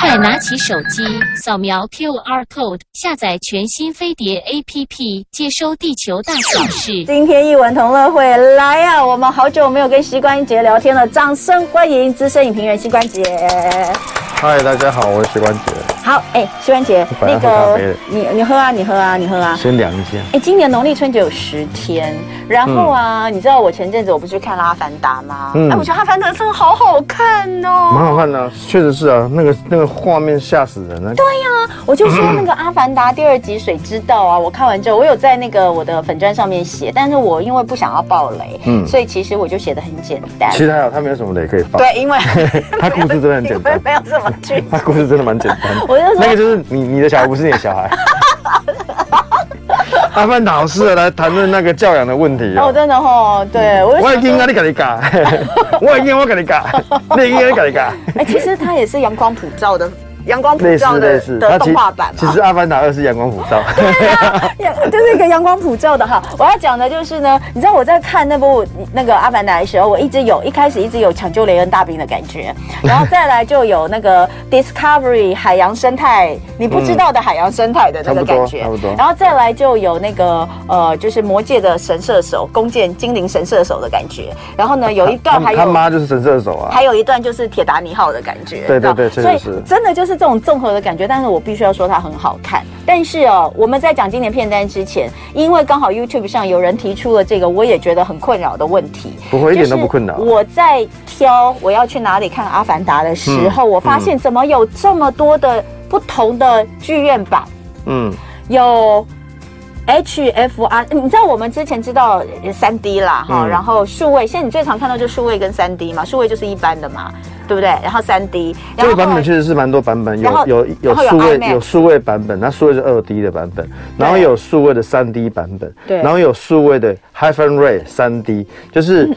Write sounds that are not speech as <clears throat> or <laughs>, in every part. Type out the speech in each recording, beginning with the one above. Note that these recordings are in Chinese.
快拿起手机，扫描 QR code，下载全新飞碟 APP，接收地球大小事。今天一文同乐会来啊！我们好久没有跟膝关节聊天了，掌声欢迎资深影评人膝关节。嗨，大家好，我是膝关节。好，哎、欸，膝关节，那个你你喝啊，你喝啊，你喝啊，先凉一下。哎、欸，今年农历春节有十天，然后啊，嗯、你知道我前阵子我不是去看了《阿凡达》吗？嗯，哎，我觉得《阿凡达》真的好好看哦，蛮好看的、啊，确实是啊，那个那个画面吓死人了。对呀、啊，我就说 <clears throat> 那个《阿凡达》第二集水之道啊，我看完之后，我有在那个我的粉砖上面写，但是我因为不想要爆雷，嗯，所以其实我就写的很简单。其实还好，他没有什么雷可以爆。对，因为 <laughs> 他故事真的很简单，<laughs> 没有什么剧，他故事真的蛮简单。我就说那个就是。你你的小孩不是你的小孩，阿凡达好适合来谈论那个教养的问题哦，真的哦，对我我已经跟你跟你讲，<laughs> 我已经我跟你讲，你已经跟你讲，哎，其实他也是阳光普照的。阳光普照的的动画版其，其实《阿凡达二》是阳光普照，对啊，就是一个阳光普照的哈。我要讲的就是呢，你知道我在看那部那个《阿凡达》的时候，我一直有一开始一直有抢救雷恩大兵的感觉，然后再来就有那个 Discovery 海洋生态，你不知道的海洋生态的那个感觉，差不多。然后再来就有那个呃，就是魔界的神射手弓箭精灵神射手的感觉，然后呢有一段还有他妈就是神射手啊，还有一段就是铁达尼号的感觉，对对对，所以真的就是。这种综合的感觉，但是我必须要说它很好看。但是哦，我们在讲今年片单之前，因为刚好 YouTube 上有人提出了这个，我也觉得很困扰的问题。不会，一点都不困扰。我在挑我要去哪里看《阿凡达》的时候，嗯，我发现怎么有这么多的不同的剧院版？嗯，有 HFR，你知道我们之前知道三 D 啦，哈，嗯，然后数位，现在你最常看到就数位跟三 D 嘛，数位就是一般的嘛。对不对？然后三 D，这个版本确实是蛮多版本，有有有数位有数位版本，那数位是二 D 的版本，然后有数位的三 D 版本，对，然后有数位的 Hyphen Ray 三 D，就是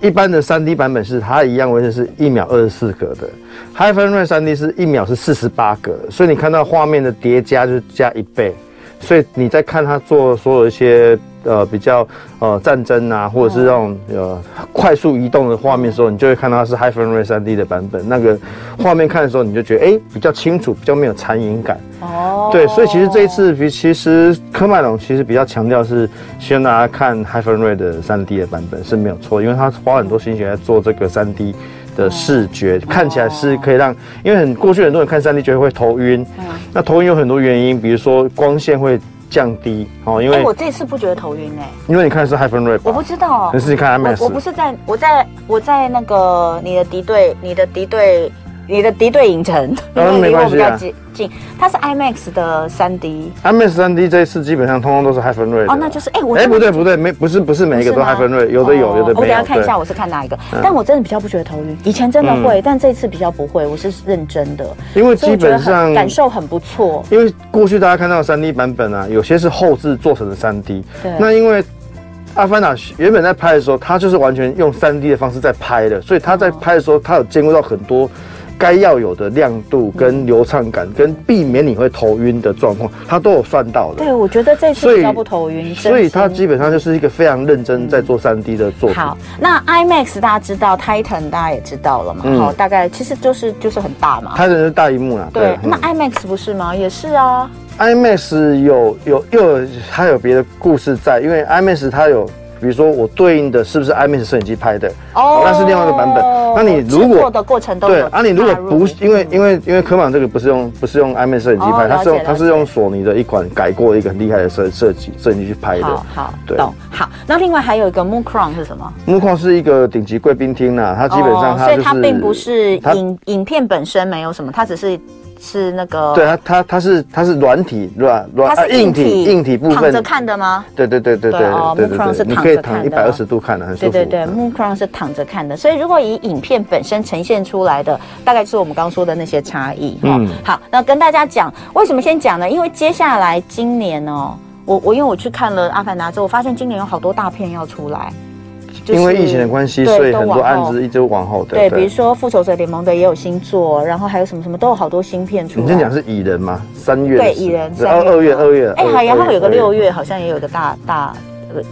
一般的三 D 版本是它一样位置是一秒二十四格的，Hyphen Ray 三 D 是一秒是四十八格，所以你看到画面的叠加就是加一倍，所以你在看他做所有一些。呃，比较呃战争啊，或者是这种呃快速移动的画面的时候，你就会看到它是 Hyphen Ray 3D 的版本。那个画面看的时候，你就觉得哎、欸、比较清楚，比较没有残影感。哦，对，所以其实这一次比其实科麦隆其实比较强调是希望大家看 Hyphen Ray 的 3D 的版本是没有错，因为他花很多心血在做这个 3D 的视觉，看起来是可以让，因为很过去很多人看三 D 觉得会头晕，那头晕有很多原因，比如说光线会。降低哦，因为、欸、我这次不觉得头晕哎、欸，因为你看的是 Hyphen Ray，我不知道，你是你看 IMAX，我不是在我在我在那个你的敌对，你的敌对。你的敌对影城，<laughs> 因为比较近，它是 IMAX 的三 D，IMAX 三 D 这一次基本上通通都是 Hyphen Ray 哦，那就是哎，我哎不对不对，没不是不是每一个都 Hyphen Ray，有的有，有的没有。我等下看一下我是看哪一个，但我真的比较不觉得头晕，以前真的会，但这次比较不会，我是认真的，因为基本上感受很不错。因为过去大家看到的三 D 版本啊，有些是后制做成的三 D，对，那因为阿凡达原本在拍的时候，他就是完全用三 D 的方式在拍的，所以他在拍的时候，他有兼顾到很多。该要有的亮度跟流畅感，跟避免你会头晕的状况，它都有算到的。对，我觉得这次比较不头晕，所以它基本上就是一个非常认真在做三 D 的作品。好，那 IMAX 大家知道，Titan 大家也知道了嘛？好，大概其实就是就是很大嘛。Titan 是大荧幕啦。对，那 IMAX 不是吗？也是啊。IMAX 有有又有它有别的故事在，因为 IMAX 它有。比如说，我对应的是不是 IMAX 摄影机拍的？哦，那是另外一个版本。那你如果的过程都对啊，你如果不是因为因为因为科曼这个不是用不是用 IMAX 摄影机拍，它是用它是用索尼的一款改过一个很厉害的设设计摄影机去拍的。好，好，对，好。那另外还有一个 MUCRON 是什么？MUCRON 是一个顶级贵宾厅呐，它基本上它所以它并不是影影片本身没有什么，它只是。是那个，对它它它是它是软体？软它是硬体硬体部分躺着看的吗？对对对对对哦，Mukron 是躺着看的，可以躺一百二十度看的，很舒服。对对对，Mukron 是躺着看的，所以如果以影片本身呈现出来的，大概就是我们刚刚说的那些差异。嗯，好，那跟大家讲，为什么先讲呢？因为接下来今年哦，我我因为我去看了《阿凡达》之后，我发现今年有好多大片要出来。就是、因为疫情的关系，所以很多案子一直往后。对，比如说《复仇者联盟》的也有新作，然后还有什么什么都有好多新片出来。你先讲是蚁人吗？三月。对，蚁人。二二月二月。哎，还然后有个六月，好像也有个大大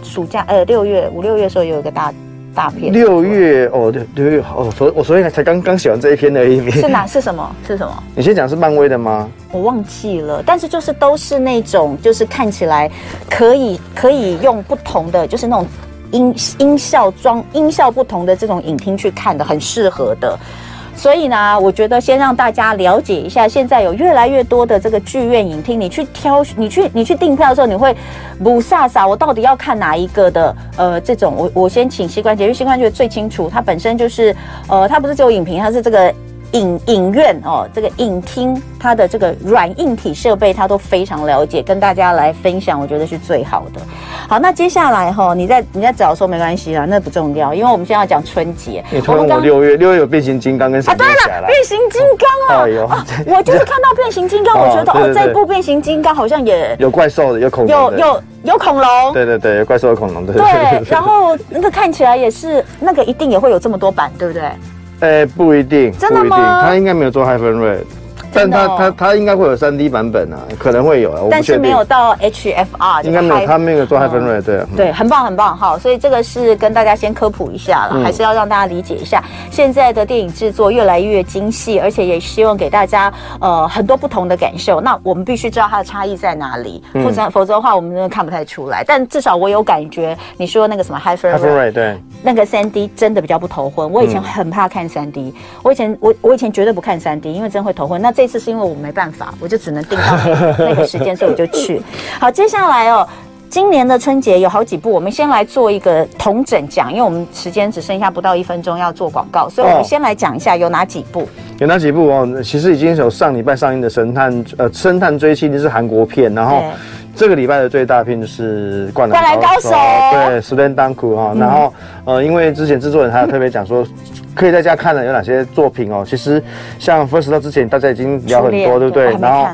暑假，呃，六月五六月的时候也有一个大大片。六月哦，六六月哦，昨我昨天才刚刚写完这一篇的而已。是哪？<laughs> 是什么？是什么？你先讲是漫威的吗？我忘记了，但是就是都是那种，就是看起来可以可以用不同的，就是那种音音效装音效不同的这种影厅去看的，很适合的。所以呢，我觉得先让大家了解一下，现在有越来越多的这个剧院影厅，你去挑，你去你去订票的时候，你会雾煞煞，我到底要看哪一个的？呃，这种我我先请膝关节，因为膝关节最清楚，它本身就是呃，它不是只有影评，它是这个。影影院哦，这个影厅它的这个软硬体设备，它都非常了解，跟大家来分享，我觉得是最好的。好，那接下来哈、哦，你在你在找的时候没关系啦，那不重要，因为我们现在要讲春节。你突然我六月六月有变形金刚跟啊，对了，变形金刚啊，<laughs> 哎呦啊，我就是看到变形金刚，我觉得哦，哦，这一部变形金刚好像也有怪兽的，有恐龙有有有恐龙，对对对，有怪兽有恐龙，对对，对。然后那个看起来也是，那个一定也会有这么多版，对不对？哎、欸，不一定，真的吗？他应该没有做 Hyphen Ray。但它它它应该会有三 D 版本啊，可能会有啊，但是没有到 HFR，应该没有，他没有做 Hyphen Ray，对对，很棒很棒，哈，所以这个是跟大家先科普一下了，还是要让大家理解一下，现在的电影制作越来越精细，而且也希望给大家呃很多不同的感受。那我们必须知道它的差异在哪里，否则否则的话我们真的看不太出来。但至少我有感觉，你说那个什么 Hyphen Ray，对，那个三 D 真的比较不头昏。我以前很怕看三 D，我以前我我以前绝对不看三 D，因为真会头昏。那这次是因为我没办法。我就只能定到那个时间，所以我就去。<laughs> 好，接下来哦，今年的春节有好几部，我们先来做一个同整讲，因为我们时间只剩下不到一分钟要做广告，所以我们先来讲一下有哪几部。有哪几部哦？其实已经有上礼拜上映的《神探》呃，《神探追妻》就》是韩国片，然后这个礼拜的最大片就是《灌篮高手》，对，《s l a n d u n k》哈。然后呃，因为之前制作人还有特别讲说。可以在家看的有哪些作品哦？其实像 First Love 之前大家已经聊很多，对不对？然后，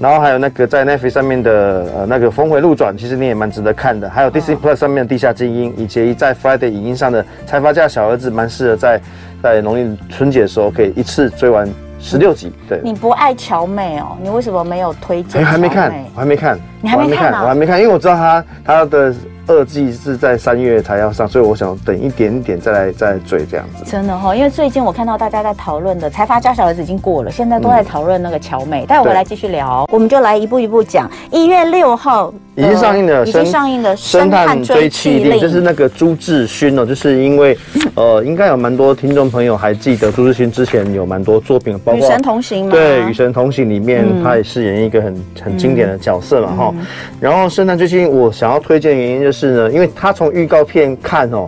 然后还有那个在 Netflix 上面的呃那个峰回路转，其实你也蛮值得看的。还有 Disney Plus 上面的地下精英，以及在 Friday 影音上的财阀家小儿子，蛮适合在在农历春节的时候可以一次追完十六集。对，你不爱乔妹哦？你为什么没有推荐？还没看，我还没看，你还没看？我还没看，因为我知道他他的。二季是在三月才要上，所以我想等一点点再来再追这样子。真的哈，因为最近我看到大家在讨论的《财阀家小儿子》已经过了，现在都在讨论那个乔美。待会回来继续聊，我们就来一步一步讲。一月六号已经上映的，已经上映的《神探追妻令》，就是那个朱志勋哦，就是因为 <laughs> 呃，应该有蛮多听众朋友还记得朱志勋之前有蛮多作品，包括《与神同行》对，《与神同行》里面他也饰演一个很很经典的角色嘛哈。然后《圣诞追妻令》我想要推荐的原因就是呢，因为他。从预告片看哦，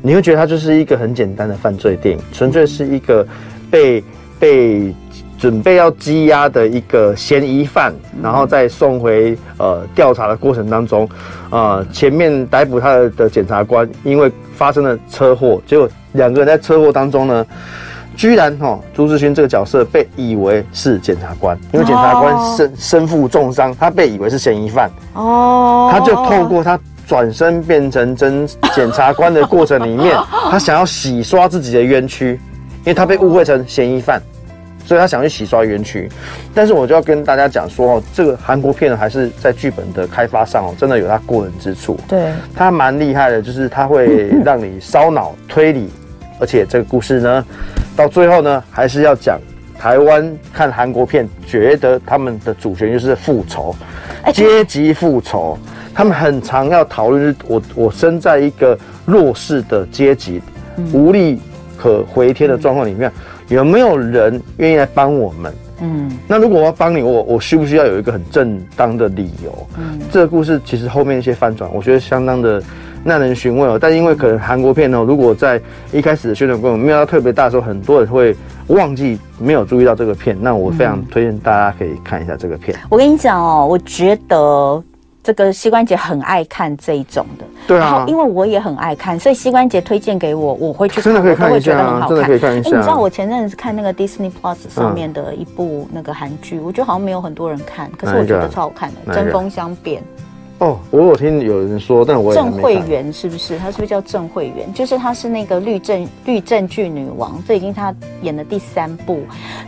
你会觉得它就是一个很简单的犯罪电影，纯粹是一个被被准备要羁押的一个嫌疑犯，然后再送回呃调查的过程当中，呃前面逮捕他的检察官因为发生了车祸，结果两个人在车祸当中呢，居然哦朱志勋这个角色被以为是检察官，因为检察官身身负重伤，他被以为是嫌疑犯哦，他就透过他。转身变成真检察官的过程里面，<laughs> 他想要洗刷自己的冤屈，因为他被误会成嫌疑犯，所以他想去洗刷冤屈。但是我就要跟大家讲说哦，这个韩国片还是在剧本的开发上哦，真的有他过人之处。对，他蛮厉害的，就是他会让你烧脑推理，而且这个故事呢，到最后呢，还是要讲台湾看韩国片，觉得他们的主权就是复仇，阶级复仇。他们很常要讨论，我我身在一个弱势的阶级，无力可回天的状况里面，有没有人愿意来帮我们？嗯，那如果我要帮你，我我需不需要有一个很正当的理由？嗯，这个故事其实后面一些翻转，我觉得相当的耐人寻味哦。但因为可能韩国片呢，如果在一开始的宣传过程没有到特别大的时候，很多人会忘记没有注意到这个片。那我非常推荐大家可以看一下这个片。我跟你讲哦，我觉得。这个膝关节很爱看这一种的，对啊，因为我也很爱看，所以膝关节推荐给我，我会去看，真的可以看一下，真的可以看一下。你知道我前阵子看那个 Disney Plus 上面的一部那个韩剧，我觉得好像没有很多人看，可是我觉得超好看的，《针锋相变》。哦，我有听有人说，但我也没郑慧媛是不是？她是不是叫郑慧媛？就是她是那个律政律政剧女王，这已经她演的第三部。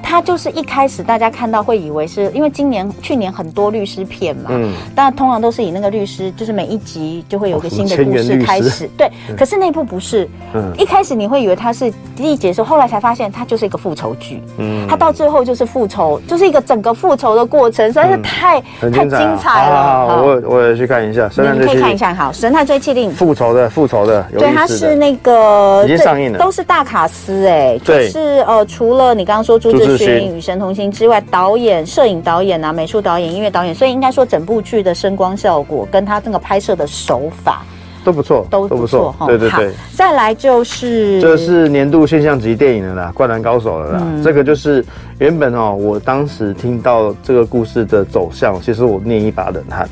她就是一开始大家看到会以为是因为今年去年很多律师片嘛，嗯，但通常都是以那个律师，就是每一集就会有一个新的故事开始。对，嗯、<laughs> 可是那部不是，嗯，一开始你会以为她是第一集的时候，后来才发现她就是一个复仇剧，嗯，她到最后就是复仇，就是一个整个复仇的过程，实在是太、嗯、太精彩了。我我也去看一下。你可以看一下，好，《神探追缉令》复仇的，复仇的，的对，它是那个已经上映了，都是大卡司哎，就是呃，除了你刚刚说朱志勋《与神同行》之外，导演、摄影导演啊，美术导演、音乐导演，所以应该说整部剧的声光效果跟他这个拍摄的手法都不错，都不错哈。对对对，再来就是这是年度现象级电影的啦，《灌篮高手》了啦。嗯、这个就是原本哦，我当时听到这个故事的走向，其实我捏一把冷汗。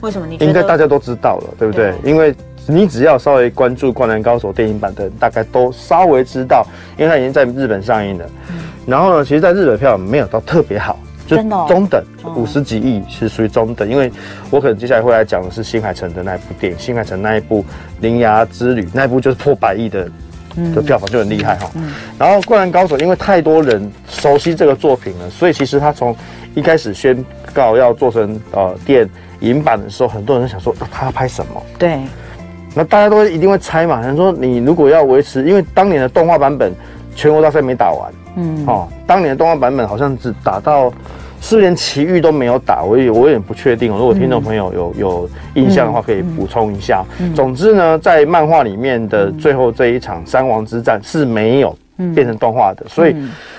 为什么你应该大家都知道了，对不对？对，因为你只要稍微关注《灌篮高手》电影版的，大概都稍微知道，因为它已经在日本上映了。嗯、然后呢，其实，在日本票没有到特别好，就中等，五十几亿是属于中等。因为我可能接下来会来讲的是新海诚的那一部电影，新海诚那一部《铃芽之旅》，那一部就是破百亿的的票房就很厉害哈。嗯、然后《灌篮高手》因为太多人熟悉这个作品了，所以其实他从一开始宣告要做成呃电。影版的时候，很多人想说，他要拍什么？对，那大家都一定会猜嘛。想说，你如果要维持，因为当年的动画版本全国大赛没打完，嗯，哦，当年的动画版本好像只打到，是连奇遇都没有打？我也我有点不确定。如果听众朋友有有印象的话，可以补充一下。嗯嗯、总之呢，在漫画里面的最后这一场三王之战是没有变成动画的，所以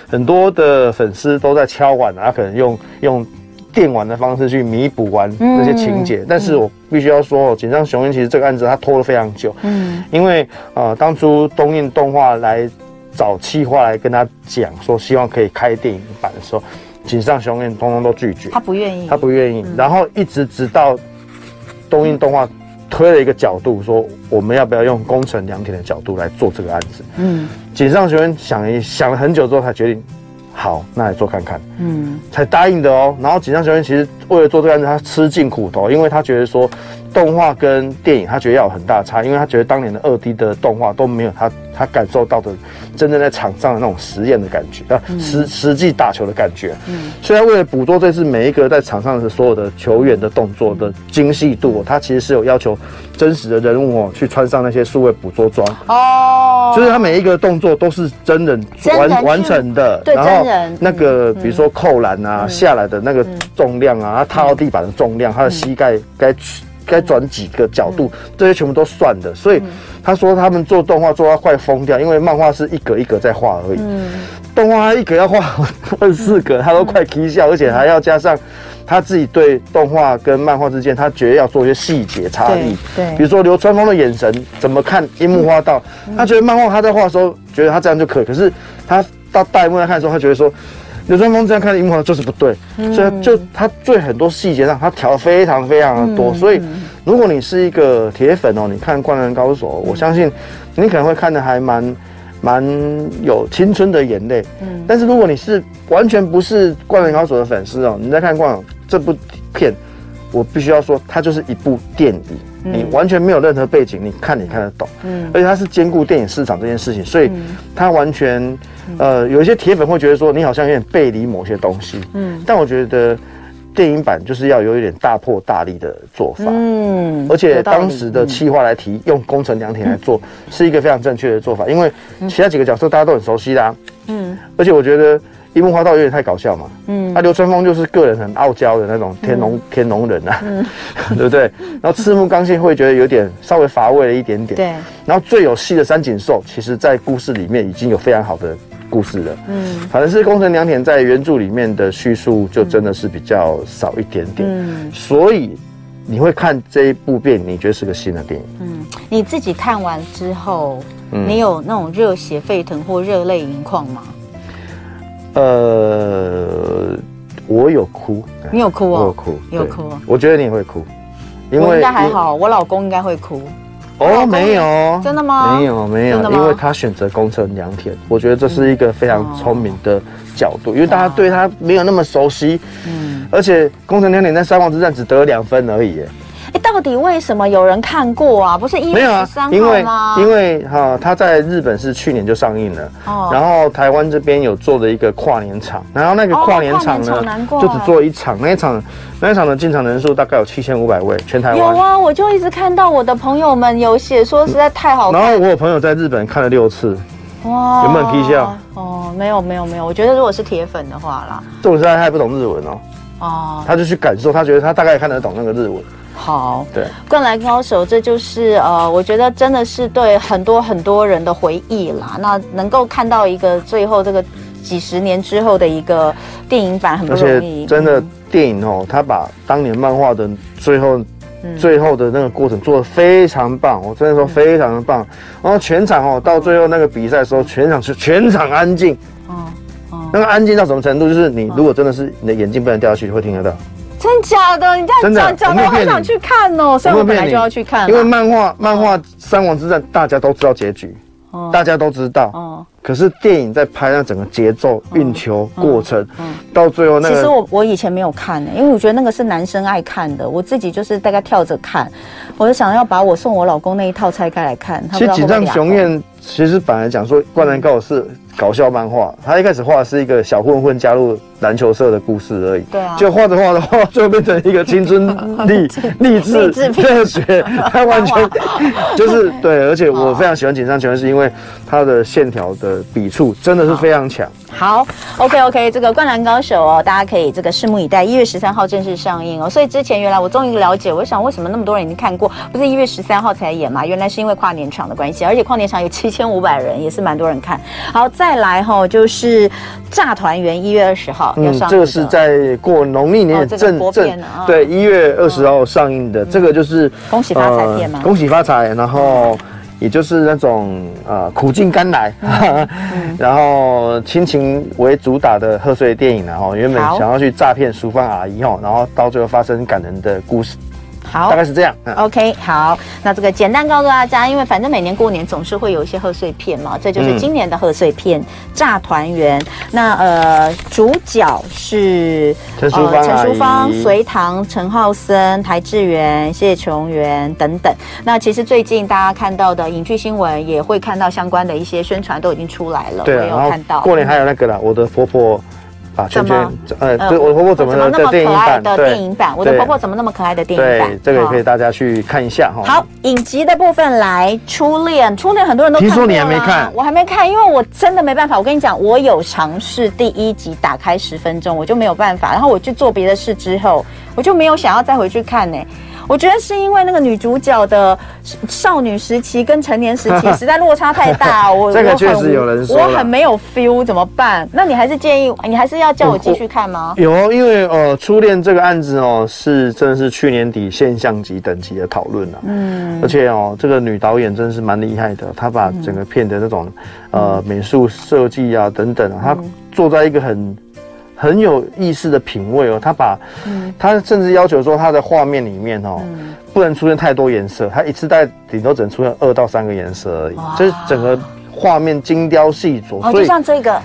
很多的粉丝都在敲碗啊，可能用用。电玩的方式去弥补完那些情节，嗯、但是我必须要说，井上雄彦其实这个案子他拖了非常久，嗯，因为呃当初东映动画来找企划来跟他讲说希望可以开电影版的时候，井上雄彦通通都拒绝，他不愿意，他不愿意，嗯、然后一直直到东映动画推了一个角度说我们要不要用宫城良田的角度来做这个案子，嗯，井上雄彦想一想了很久之后才决定。好，那来做看看，嗯，才答应的哦。然后锦上雄彦其实为了做这个案子，他吃尽苦头，因为他觉得说动画跟电影，他觉得要有很大的差，因为他觉得当年的二 D 的动画都没有他他感受到的真正在场上的那种实验的感觉啊，实实际打球的感觉。嗯，所以他为了捕捉这次每一个在场上的所有的球员的动作的精细度，他其实是有要求真实的人物哦去穿上那些数位捕捉装。哦，就是他每一个动作都是真人完完成的，然后。那个，比如说扣篮啊，下来的那个重量啊，他踏到地板的重量，他的膝盖该该转几个角度，这些全部都算的。所以他说他们做动画做到快疯掉，因为漫画是一格一格在画而已，动画一格要画二十四格，他都快啼笑，而且还要加上他自己对动画跟漫画之间，他觉得要做一些细节差异。对，比如说流川枫的眼神怎么看樱木花道，他觉得漫画他在画的时候觉得他这样就可以，可是他。到大萤幕来看的时候，他觉得说流川枫这样看的樱木就是不对，嗯、所以就他对很多细节上他调的非常非常的多。嗯、所以如果你是一个铁粉哦，你看《灌篮高手》，我相信你可能会看的还蛮蛮有青春的眼泪。嗯，但是如果你是完全不是《灌篮高手》的粉丝哦，你在看《灌篮》这部片，我必须要说，它就是一部电影。你完全没有任何背景，你看你看得懂，嗯，而且它是兼顾电影市场这件事情，所以它完全，呃，有一些铁粉会觉得说你好像有点背离某些东西，嗯，但我觉得电影版就是要有一点大破大立的做法，嗯，而且当时的企划来提用工程良田来做，是一个非常正确的做法，因为其他几个角色大家都很熟悉啦，嗯，而且我觉得。樱木花道有点太搞笑嘛，嗯，那流川枫就是个人很傲娇的那种天龙、嗯、天龙人啊，嗯、<laughs> 对不 <laughs> 对？然后赤木刚宪会觉得有点稍微乏味了一点点，对。然后最有戏的三井寿，其实在故事里面已经有非常好的故事了，嗯。反正是宫城良田在原著里面的叙述就真的是比较少一点点，嗯。所以你会看这一部电影，你觉得是个新的电影？嗯。你自己看完之后，嗯、你有那种热血沸腾或热泪盈眶吗？呃，我有哭，你有哭哦？我有哭，有哭。我觉得你也会哭，因为应该还好，我老公应该会哭。哦，没有，真的吗？没有，没有，因为他选择宫城良田，我觉得这是一个非常聪明的角度，因为大家对他没有那么熟悉，嗯，而且宫城良田在三王之战只得了两分而已，哎，到底为什么有人看过啊？不是一月十三号吗？因为哈，他在日本是去年就上映了，哦，然后台湾这边有做的一个跨年场，然后那个跨年场呢，就只做一场，那一场那一场的进场人数大概有七千五百位，全台湾。有啊，我就一直看到我的朋友们有写说实在太好看。然后我有朋友在日本看了六次，哇，有没有批笑？哦，没有没有没有，我觉得如果是铁粉的话啦，这种时他还不懂日文哦，哦，他就去感受，他觉得他大概看得懂那个日文。好，对，灌篮高手，这就是呃，我觉得真的是对很多很多人的回忆啦。那能够看到一个最后这个几十年之后的一个电影版，很不容易。真的电影哦，他把当年漫画的最后、嗯、最后的那个过程做的非常棒，我真的说非常的棒。然后全场哦，到最后那个比赛的时候，全场是全场安静。哦哦，那个安静到什么程度？就是你如果真的是你的眼镜不能掉下去，会听得到。真假的？你这样讲讲的，我好想去看哦！所以我本来就要去看，因为漫画漫画《三王之战》大家都知道结局，哦、大家都知道。哦、可是电影在拍那整个节奏、运球过程，嗯嗯、到最后那个，其实我我以前没有看呢，因为我觉得那个是男生爱看的，我自己就是大概跳着看，我就想要把我送我老公那一套拆开来看。其实锦上雄彦其实本来讲说《灌篮高手》是搞笑漫画，他一开始画的是一个小混混加入。篮球社的故事而已，对啊，就画着画着画，<laughs> 最后变成一个青春励 <laughs> 励志热血，<laughs> 他完全就是对，而且我非常喜欢井上雄彦，是因为他的线条的笔触真的是非常强。好，OK OK，这个《灌篮高手》哦，大家可以这个拭目以待，一月十三号正式上映哦。所以之前原来我终于了解，我想为什么那么多人已经看过，不是一月十三号才演嘛？原来是因为跨年场的关系，而且跨年场有七千五百人，也是蛮多人看。好，再来哈，就是《炸团圆》一月二十号。嗯，这个是在过农历年正正对一月二十号上映的，这个就是恭喜发财片嘛，恭喜发财，然后也就是那种呃苦尽甘来，<laughs> 然后亲情为主打的贺岁电影，然后原本想要去诈骗淑芳阿姨哦，然后到最后发生感人的故事。好，大概是这样。嗯、OK，好，那这个简单告诉大家，因为反正每年过年总是会有一些贺岁片嘛，这就是今年的贺岁片《炸团圆》。那呃，主角是陈淑芳、陈淑芳、隋棠、陈浩森、台志源、谢琼元等等。那其实最近大家看到的影剧新闻也会看到相关的一些宣传都已经出来了，对、啊，没有看到。过年还有那个啦，我的婆婆。啊，怎么？呃，对，我婆婆怎么那么可爱的电影版？我的婆婆怎么那么可爱的电影版？对，这个也可以大家去看一下哈。好，影集的部分来，初恋，初恋很多人都听说你还没看，我还没看，因为我真的没办法。我跟你讲，我有尝试第一集打开十分钟，我就没有办法，然后我去做别的事之后，我就没有想要再回去看呢。我觉得是因为那个女主角的少女时期跟成年时期 <laughs> 实在落差太大，<laughs> 我这个确实有人说，我很没有 feel，怎么办？那你还是建议，你还是要叫我继续看吗？有哦，因为呃，初恋这个案子哦，是真的是去年底现象级等级的讨论了，嗯，而且哦，这个女导演真的是蛮厉害的，她把整个片的那种呃美术设计啊等等啊，她做在一个很。很有意思的品味哦，他把，他甚至要求说他的画面里面哦，不能出现太多颜色，他一次带顶多只能出现二到三个颜色而已，就是整个画面精雕细琢。哦，就像这个，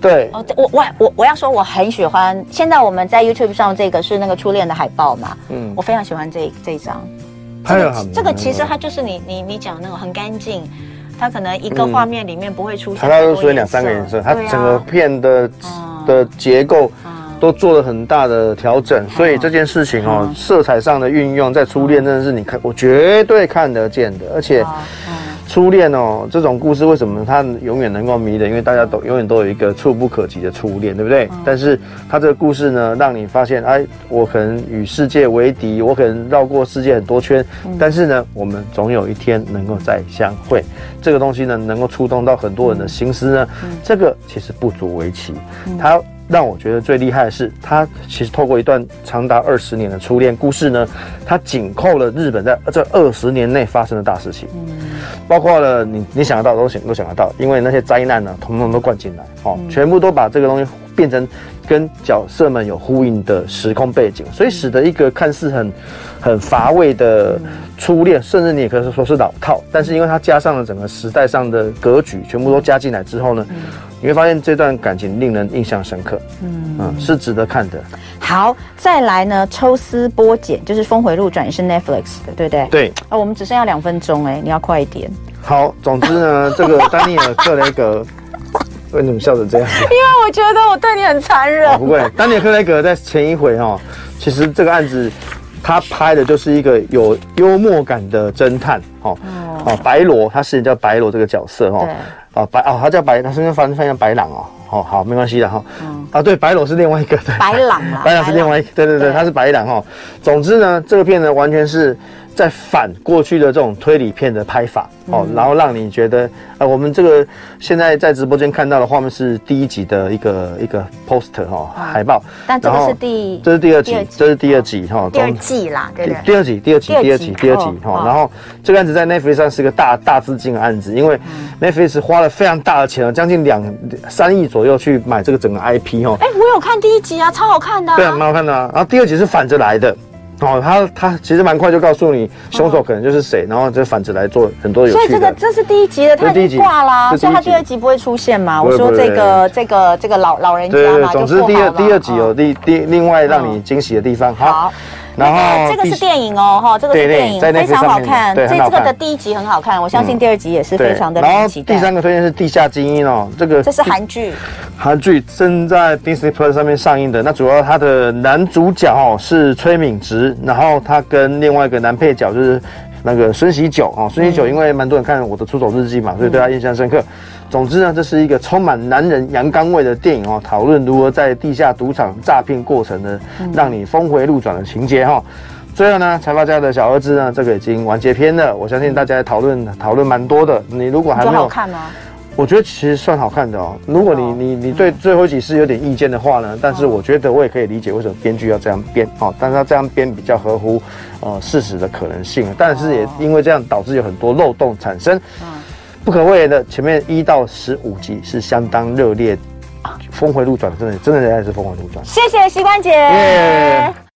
对，哦，我我我我要说我很喜欢，现在我们在 YouTube 上这个是那个初恋的海报嘛，嗯，我非常喜欢这这一张，这个这个其实它就是你你你讲那种很干净，它可能一个画面里面不会出现，它都出现两三个颜色，它整个片的。的结构都做了很大的调整，所以这件事情哦，色彩上的运用，在初恋真的是你看，我绝对看得见的，而且。初恋哦，这种故事为什么它永远能够迷人？因为大家都永远都有一个触不可及的初恋，对不对？嗯、但是它这个故事呢，让你发现，哎，我可能与世界为敌，我可能绕过世界很多圈，嗯、但是呢，我们总有一天能够再相会。这个东西呢，能够触动到很多人的心思呢，嗯、这个其实不足为奇。它、嗯让我觉得最厉害的是，他其实透过一段长达二十年的初恋故事呢，他紧扣了日本在这二十年内发生的大事情，嗯，包括了你你想得到都想都想得到，因为那些灾难呢，统统都灌进来，哦，全部都把这个东西变成跟角色们有呼应的时空背景，所以使得一个看似很很乏味的初恋，甚至你也可以说是老套，但是因为它加上了整个时代上的格局，全部都加进来之后呢。你会发现这段感情令人印象深刻，嗯嗯，是值得看的。好，再来呢，抽丝剥茧，就是峰回路转，也是 Netflix 的，对不对？对。啊，我们只剩下两分钟，哎，你要快一点。<laughs> 好，总之呢，这个丹尼尔·克雷格，为什么笑成这样？<laughs> 因为我觉得我对你很残忍。哦，不会，丹尼尔·克雷格在前一回哈，其实这个案子他拍的就是一个有幽默感的侦探，哦哦，白罗，他是叫白罗这个角色哦，啊白哦，他叫白，他身上翻翻叫白狼哦。哦，好，没关系的哈。嗯、啊，对，白罗是另外一个，对，白狼啊，<laughs> 白狼是另外一个，对对对，他是白狼哈。总之呢，这个片呢，完全是在反过去的这种推理片的拍法哦，然后让你觉得，呃，我们这个现在在直播间看到的画面是第一集的一个一个 poster 哈，海报。但这个是第，这是第二集，这是第二集哈，第二季啦，对对。第二集，第二集，第二集，第二集哈。然后这个案子在 Netflix 上是个大大资金的案子，因为 Netflix 花了非常大的钱，将近两三亿左右去买这个整个 IP 哈。哎，我有看第一集啊，超好看的。对啊，蛮好看的啊。然后第二集是反着来的。哦，他他其实蛮快就告诉你凶手可能就是谁，然后就反着来做很多有趣的。所以这个这是第一集的，他已经挂啦，所以他第二集不会出现嘛？我说这个这个这个老老人家嘛，总之第二第二集有第第另外让你惊喜的地方。好。然后这个是电影哦，哈，这个是电影，非常好看。这这个的第一集很好看，我相信第二集也是非常的。然后第三个推荐是《地下精英》哦，这个这是韩剧，韩剧正在 Disney Plus 上面上映的。那主要它的男主角哦是崔敏植，然后他跟另外一个男配角就是那个孙喜九哦，孙喜九因为蛮多人看我的出走日记嘛，所以对他印象深刻。总之呢，这是一个充满男人阳刚味的电影哦，讨论如何在地下赌场诈骗过程呢，让你峰回路转的情节哈。最后呢，财阀家的小儿子呢，这个已经完结篇了，我相信大家讨论讨论蛮多的。你如果还没有看吗？我觉得其实算好看的哦。如果你你你对最后几集是有点意见的话呢，但是我觉得我也可以理解为什么编剧要这样编哦，但是他这样编比较合乎呃事实的可能性，但是也因为这样导致有很多漏洞产生。不可讳言的，前面一到十五集是相当热烈，峰回路转，真的真的还是峰回路转。谢谢膝关节。Yeah.